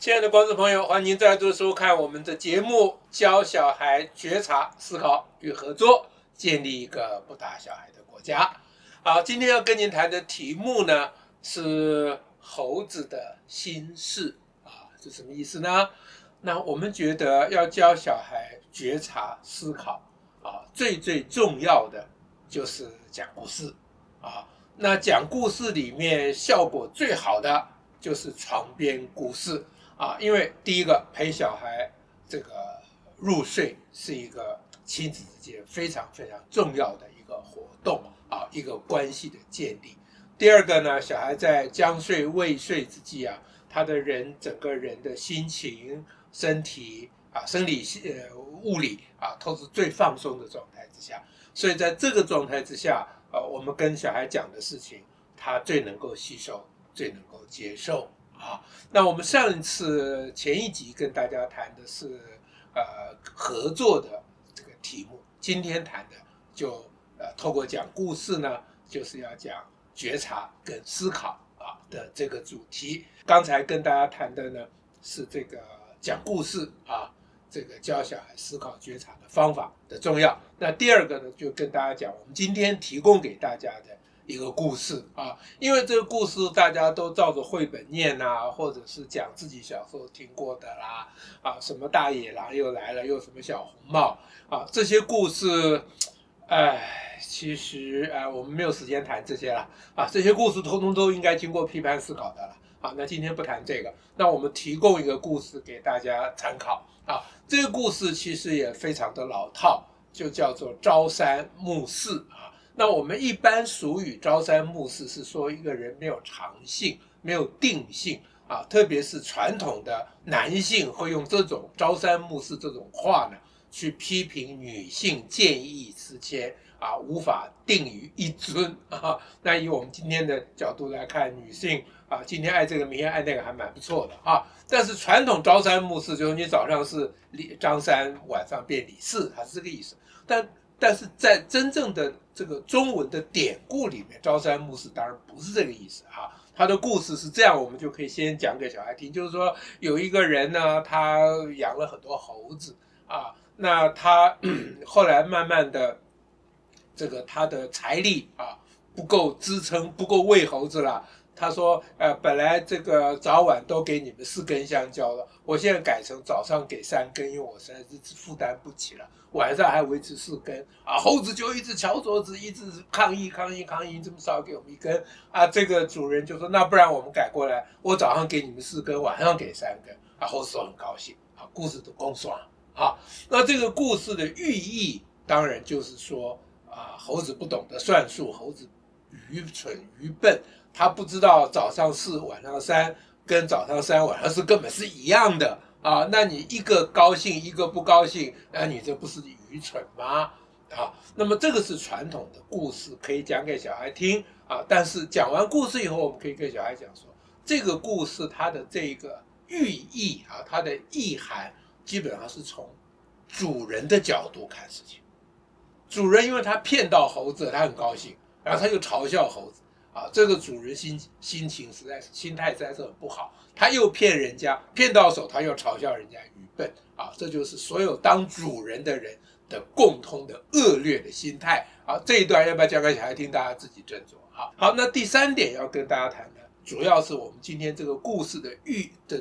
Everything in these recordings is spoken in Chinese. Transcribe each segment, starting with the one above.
亲爱的观众朋友，欢迎再度收看我们的节目，教小孩觉察、思考与合作，建立一个不打小孩的国家。好，今天要跟您谈的题目呢是猴子的心事啊，是什么意思呢？那我们觉得要教小孩觉察、思考啊，最最重要的就是讲故事啊。那讲故事里面效果最好的就是床边故事。啊，因为第一个陪小孩这个入睡是一个亲子之间非常非常重要的一个活动啊，一个关系的建立。第二个呢，小孩在将睡未睡之际啊，他的人整个人的心情、身体啊、生理、呃、物理啊，都是最放松的状态之下。所以在这个状态之下，呃，我们跟小孩讲的事情，他最能够吸收，最能够接受。啊，那我们上一次前一集跟大家谈的是呃合作的这个题目，今天谈的就呃透过讲故事呢，就是要讲觉察跟思考啊的这个主题。刚才跟大家谈的呢是这个讲故事啊，这个教小孩思考觉察的方法的重要。那第二个呢，就跟大家讲我们今天提供给大家的。一个故事啊，因为这个故事大家都照着绘本念啊，或者是讲自己小时候听过的啦，啊，什么大野狼又来了，又什么小红帽啊，这些故事，哎，其实啊，我们没有时间谈这些了啊，这些故事通通都应该经过批判思考的了啊。那今天不谈这个，那我们提供一个故事给大家参考啊。这个故事其实也非常的老套，就叫做朝三暮四啊。那我们一般俗语“朝三暮四”是说一个人没有长性、没有定性啊，特别是传统的男性会用这种“朝三暮四”这种话呢，去批评女性见异思迁啊，无法定于一尊啊。那以我们今天的角度来看，女性啊，今天爱这个，明天爱那个，还蛮不错的啊。但是传统“朝三暮四”就是你早上是李张三，晚上变李四，它是这个意思。但但是在真正的这个中文的典故里面，朝三暮四当然不是这个意思哈。他的故事是这样，我们就可以先讲给小孩听，就是说有一个人呢，他养了很多猴子啊，那他 后来慢慢的，这个他的财力啊不够支撑，不够喂猴子了。他说：“呃，本来这个早晚都给你们四根香蕉了，我现在改成早上给三根，因为我实在是负担不起了。晚上还维持四根啊，猴子就一直敲桌子，一直抗议抗议抗议，这么少给我们一根啊。这个主人就说：那不然我们改过来，我早上给你们四根，晚上给三根啊。猴子说很高兴啊，故事都公爽啊。那这个故事的寓意当然就是说啊，猴子不懂得算数，猴子愚蠢愚笨。”他不知道早上四晚上三跟早上三晚上四根本是一样的啊！那你一个高兴一个不高兴，那你这不是愚蠢吗？啊！那么这个是传统的故事，可以讲给小孩听啊。但是讲完故事以后，我们可以跟小孩讲说，这个故事它的这个寓意啊，它的意涵基本上是从主人的角度看事情。主人因为他骗到猴子，他很高兴，然后他就嘲笑猴子。啊，这个主人心心情实在是心态实在是很不好，他又骗人家，骗到手，他又嘲笑人家愚笨啊，这就是所有当主人的人的共通的恶劣的心态啊。这一段要不要讲给小孩听？大家自己斟酌。好，好，那第三点要跟大家谈的，主要是我们今天这个故事的寓的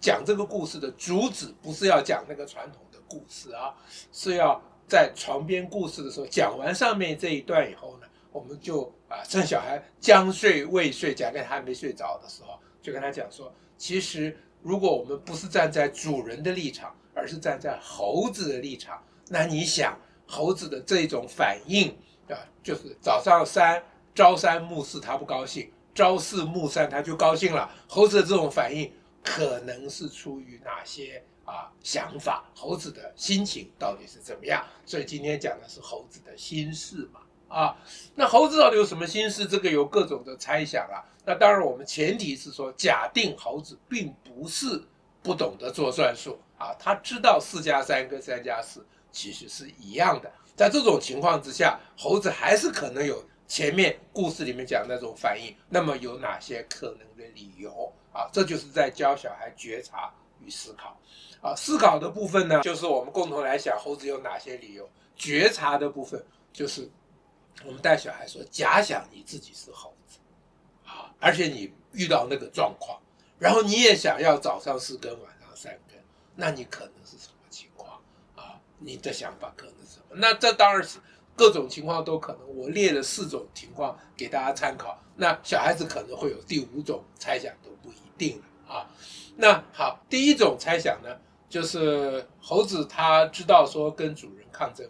讲这个故事的主旨，不是要讲那个传统的故事啊，是要在床边故事的时候讲完上面这一段以后呢。我们就啊，趁小孩将睡未睡，假定他还没睡着的时候，就跟他讲说，其实如果我们不是站在主人的立场，而是站在猴子的立场，那你想猴子的这种反应啊，就是早上三朝三暮四他不高兴，朝四暮三他就高兴了。猴子的这种反应可能是出于哪些啊想法？猴子的心情到底是怎么样？所以今天讲的是猴子的心事嘛。啊，那猴子到底有什么心思？这个有各种的猜想啊。那当然，我们前提是说，假定猴子并不是不懂得做算术啊，他知道四加三跟三加四其实是一样的。在这种情况之下，猴子还是可能有前面故事里面讲那种反应。那么有哪些可能的理由啊，这就是在教小孩觉察与思考啊。思考的部分呢，就是我们共同来想猴子有哪些理由；觉察的部分就是我们带小孩说，假想你自己是猴子啊，而且你遇到那个状况，然后你也想要早上四根，晚上三根，那你可能是什么情况啊？你的想法可能是什么？那这当然是。各种情况都可能，我列了四种情况给大家参考。那小孩子可能会有第五种猜想都不一定了啊。那好，第一种猜想呢，就是猴子他知道说跟主人抗争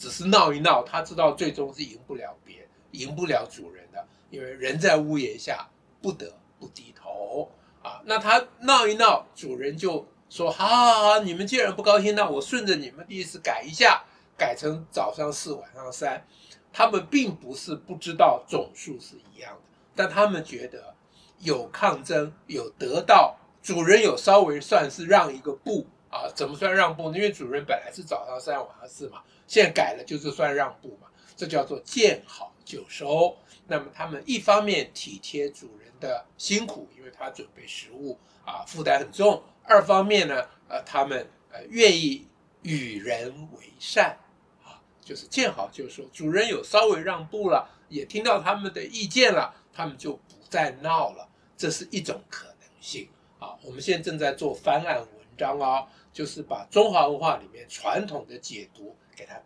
只是闹一闹，他知道最终是赢不了别，赢不了主人的，因为人在屋檐下不得不低头啊。那他闹一闹，主人就说：好好好，你们既然不高兴，那我顺着你们的意思改一下。改成早上四晚上三，他们并不是不知道总数是一样的，但他们觉得有抗争，有得到主人有稍微算是让一个步啊，怎么算让步呢？因为主人本来是早上三晚上四嘛，现在改了就是算让步嘛，这叫做见好就收。那么他们一方面体贴主人的辛苦，因为他准备食物啊负担很重；二方面呢，呃，他们呃愿意与人为善啊。就是见好就收，主人有稍微让步了，也听到他们的意见了，他们就不再闹了。这是一种可能性啊。我们现在正在做翻案文章啊，就是把中华文化里面传统的解读给它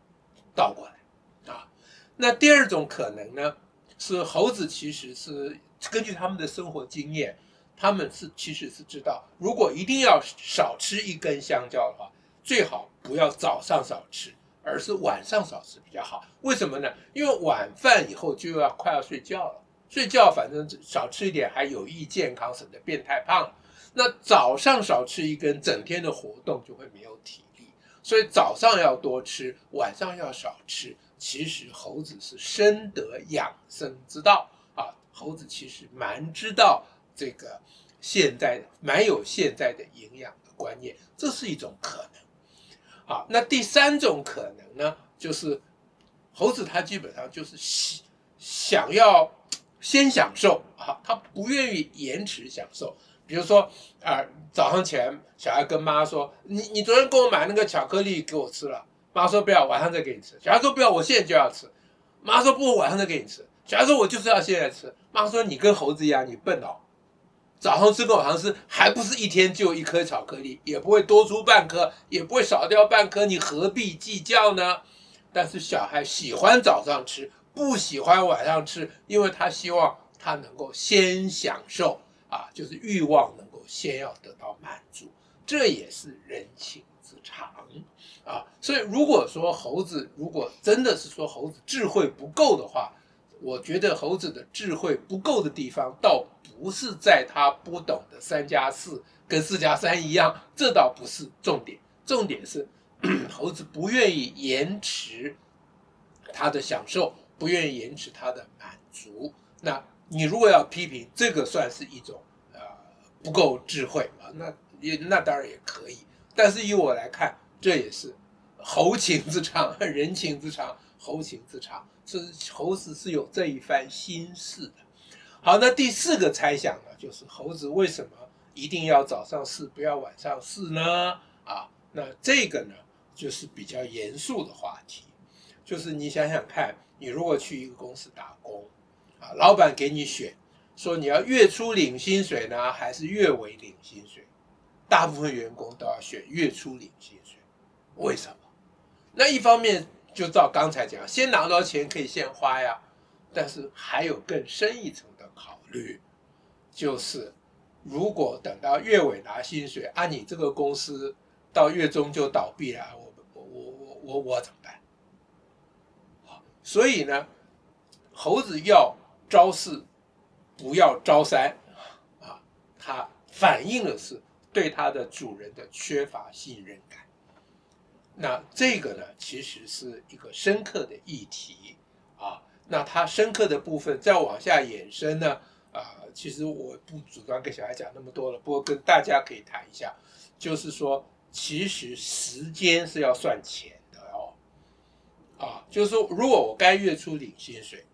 倒过来啊。那第二种可能呢，是猴子其实是根据他们的生活经验，他们是其实是知道，如果一定要少吃一根香蕉的话，最好不要早上少吃。而是晚上少吃比较好，为什么呢？因为晚饭以后就要快要睡觉了，睡觉反正少吃一点还有益健康，省得变太胖。那早上少吃一根，整天的活动就会没有体力，所以早上要多吃，晚上要少吃。其实猴子是深得养生之道啊，猴子其实蛮知道这个现在蛮有现在的营养的观念，这是一种可能。好，那第三种可能呢，就是猴子它基本上就是想想要先享受啊，它不愿意延迟享受。比如说啊、呃，早上起来小孩跟妈说：“你你昨天给我买那个巧克力给我吃了。”妈说：“不要，晚上再给你吃。”小孩说：“不要，我现在就要吃。”妈说：“不，晚上再给你吃。”小孩说：“我就是要现在吃。”妈说：“你跟猴子一样，你笨哦。”早上吃跟晚上吃，还不是一天就一颗巧克力，也不会多出半颗，也不会少掉半颗，你何必计较呢？但是小孩喜欢早上吃，不喜欢晚上吃，因为他希望他能够先享受啊，就是欲望能够先要得到满足，这也是人情之常啊。所以如果说猴子，如果真的是说猴子智慧不够的话，我觉得猴子的智慧不够的地方，倒不是在他不懂得三加四跟四加三一样，这倒不是重点。重点是 猴子不愿意延迟他的享受，不愿意延迟他的满足。那你如果要批评这个，算是一种呃不够智慧啊？那也那当然也可以。但是以我来看，这也是猴情之常，人情之常，猴情之常。是猴子是有这一番心事的。好，那第四个猜想呢，就是猴子为什么一定要早上试，不要晚上试呢？啊，那这个呢，就是比较严肃的话题。就是你想想看，你如果去一个公司打工，老板给你选，说你要月初领薪水呢，还是月尾领薪水？大部分员工都要选月初领薪水，为什么？那一方面。就照刚才讲，先拿到钱可以先花呀，但是还有更深一层的考虑，就是如果等到月尾拿薪水，啊，你这个公司到月中就倒闭了，我我我我我我怎么办？所以呢，猴子要招四，不要招三，啊，它反映的是对它的主人的缺乏信任感。那这个呢，其实是一个深刻的议题啊。那它深刻的部分再往下延伸呢，啊，其实我不主张跟小孩讲那么多了，不过跟大家可以谈一下，就是说，其实时间是要算钱的哦。啊，就是说，如果我该月初领薪水，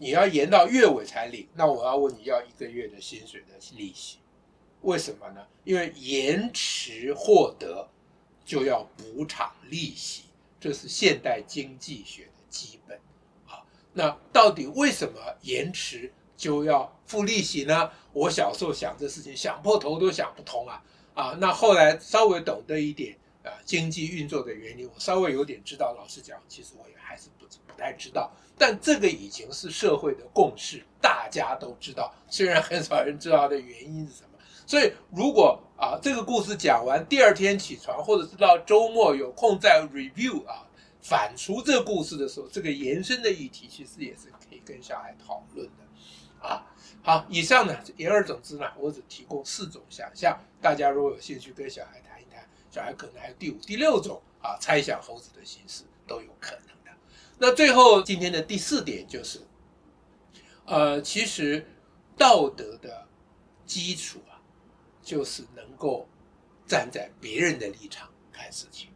你要延到月尾才领，那我要问你要一个月的薪水的利息，为什么呢？因为延迟获得就要补偿利息，这是现代经济学的基本。啊，那到底为什么延迟就要付利息呢？我小时候想这事情想破头都想不通啊！啊，那后来稍微懂得一点啊经济运作的原理，我稍微有点知道。老实讲，其实我也还是不不太知道。但这个已经是社会的共识，大家都知道。虽然很少人知道的原因是什么。所以，如果啊这个故事讲完，第二天起床，或者是到周末有空再 review 啊，反刍这个故事的时候，这个延伸的议题其实也是可以跟小孩讨论的，啊，好，以上呢言而总之呢，我只提供四种想象，大家如果有兴趣跟小孩谈小孩可能还有第五、第六种啊猜想猴子的形式都有可能的。那最后今天的第四点就是，呃，其实道德的基础啊。就是能够站在别人的立场看事情，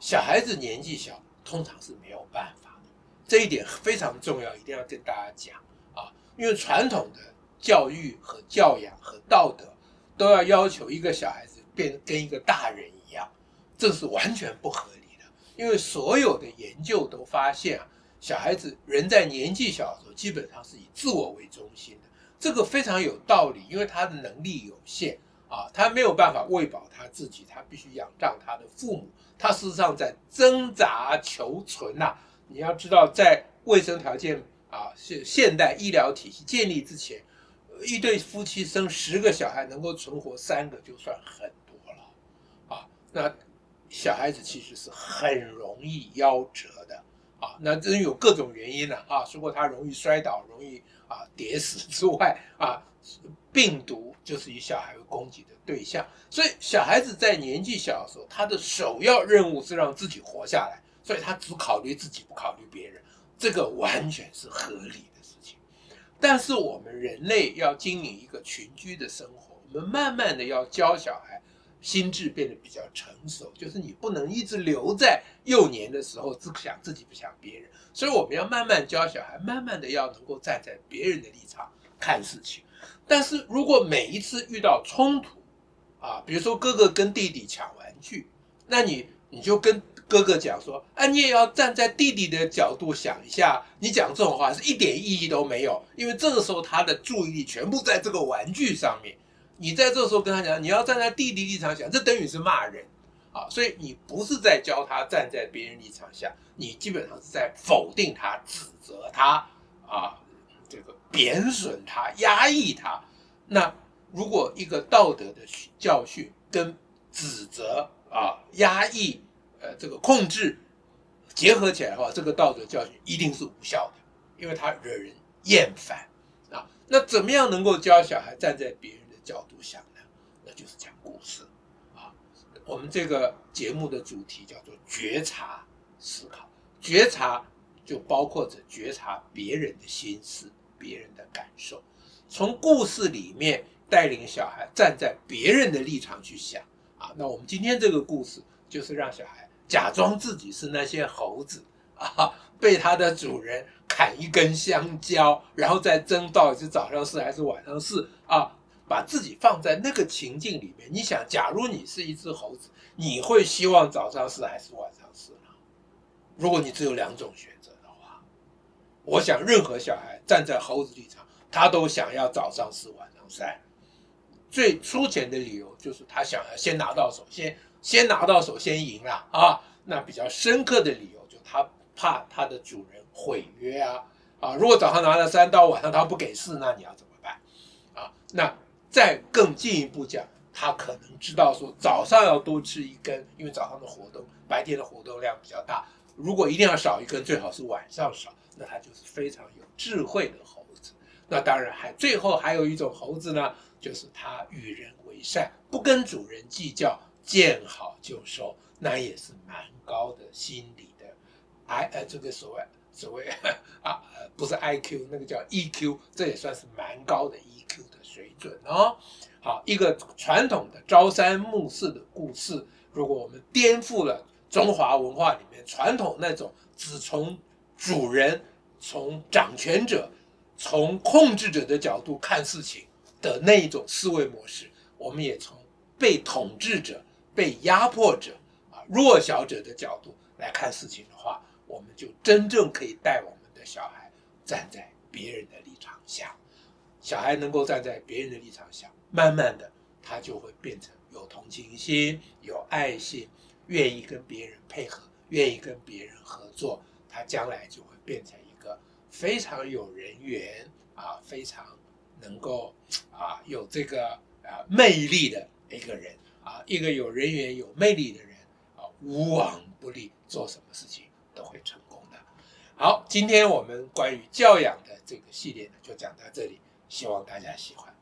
小孩子年纪小，通常是没有办法的，这一点非常重要，一定要跟大家讲啊！因为传统的教育和教养和道德都要要求一个小孩子变跟一个大人，这是完全不合理的。因为所有的研究都发现啊，小孩子人在年纪小的时候，基本上是以自我为中心的，这个非常有道理，因为他的能力有限。啊，他没有办法喂饱他自己，他必须仰仗他的父母。他事实上在挣扎求存呐、你要知道，在卫生条件啊，现现代医疗体系建立之前，一对夫妻生十个小孩能够存活三个就算很多了。啊，那小孩子其实是很容易夭折的。啊，那真有各种原因呢。啊，除了他容易摔倒、容易啊跌死之外，啊。病毒就是以小孩为攻击的对象，所以小孩子在年纪小的时候，他的首要任务是让自己活下来，所以他只考虑自己，不考虑别人，这个完全是合理的事情。但是我们人类要经营一个群居的生活，我们慢慢的要教小孩心智变得比较成熟，就是你不能一直留在幼年的时候只想自己不想别人，所以我们要慢慢教小孩，慢慢的要能够站在别人的立场看事情。但是如果每一次遇到冲突，啊，比如说哥哥跟弟弟抢玩具，那你你就跟哥哥讲说，啊，你也要站在弟弟的角度想一下，你讲这种话是一点意义都没有，因为这个时候他的注意力全部在这个玩具上面，你在这时候跟他讲，你要站在弟弟立场想，这等于是骂人，啊，所以你不是在教他站在别人立场下，你基本上是在否定他、指责他，啊。这个贬损他、压抑他，那如果一个道德的教训跟指责啊、压抑、呃这个控制结合起来的话，这个道德教训一定是无效的，因为它惹人厌烦啊。那怎么样能够教小孩站在别人角度想呢？那就是讲故事啊。我们这个节目的主题叫做觉察思考，觉察就包括着觉察别人的心思。别人的感受，从故事里面带领小孩站在别人的立场去想啊。那我们今天这个故事就是让小孩假装自己是那些猴子 啊，被他的主人砍一根香蕉，然后再争到底是早上是还是晚上是啊，把自己放在那个情境里面。你想，假如你是一只猴子，你会希望早上是还是晚上是呢？如果你只有两种选择的话。我想，任何小孩站在猴子立场，他都想要早上四晚上三。最粗浅的理由就是他想要先拿到手，先先拿到手，先赢了啊。那比较深刻的理由，就他怕他的主人毁约啊啊！如果早上拿了三，到晚上他不给四，那你要怎么办啊？那再更进一步讲，他可能知道说早上要多吃一根，因为早上的活动，白天的活动量比较大。如果一定要少一根，最好是晚上少。那他就是非常有智慧的猴子。那当然还最后还有一种猴子呢，就是它与人为善，不跟主人计较，见好就收，那也是蛮高的心理的，I 呃这个所谓所谓啊呃不是 IQ 那个叫 EQ，这也算是蛮高的 EQ 的水准哦。好，一个传统的朝三暮四的故事，如果我们颠覆了中华文化里面传统那种只从主人从掌权者、从控制者的角度看事情的那一种思维模式，我们也从被统治者、被压迫者啊、弱小者的角度来看事情的话，我们就真正可以带我们的小孩站在别人的立场下。小孩能够站在别人的立场想，慢慢的他就会变成有同情心、有爱心，愿意跟别人配合，愿意跟别人合作。他将来就会变成一个非常有人缘啊，非常能够啊有这个啊魅力的一个人啊，一个有人缘、有魅力的人啊，无往不利，做什么事情都会成功的。好，今天我们关于教养的这个系列呢，就讲到这里。希望大家喜欢。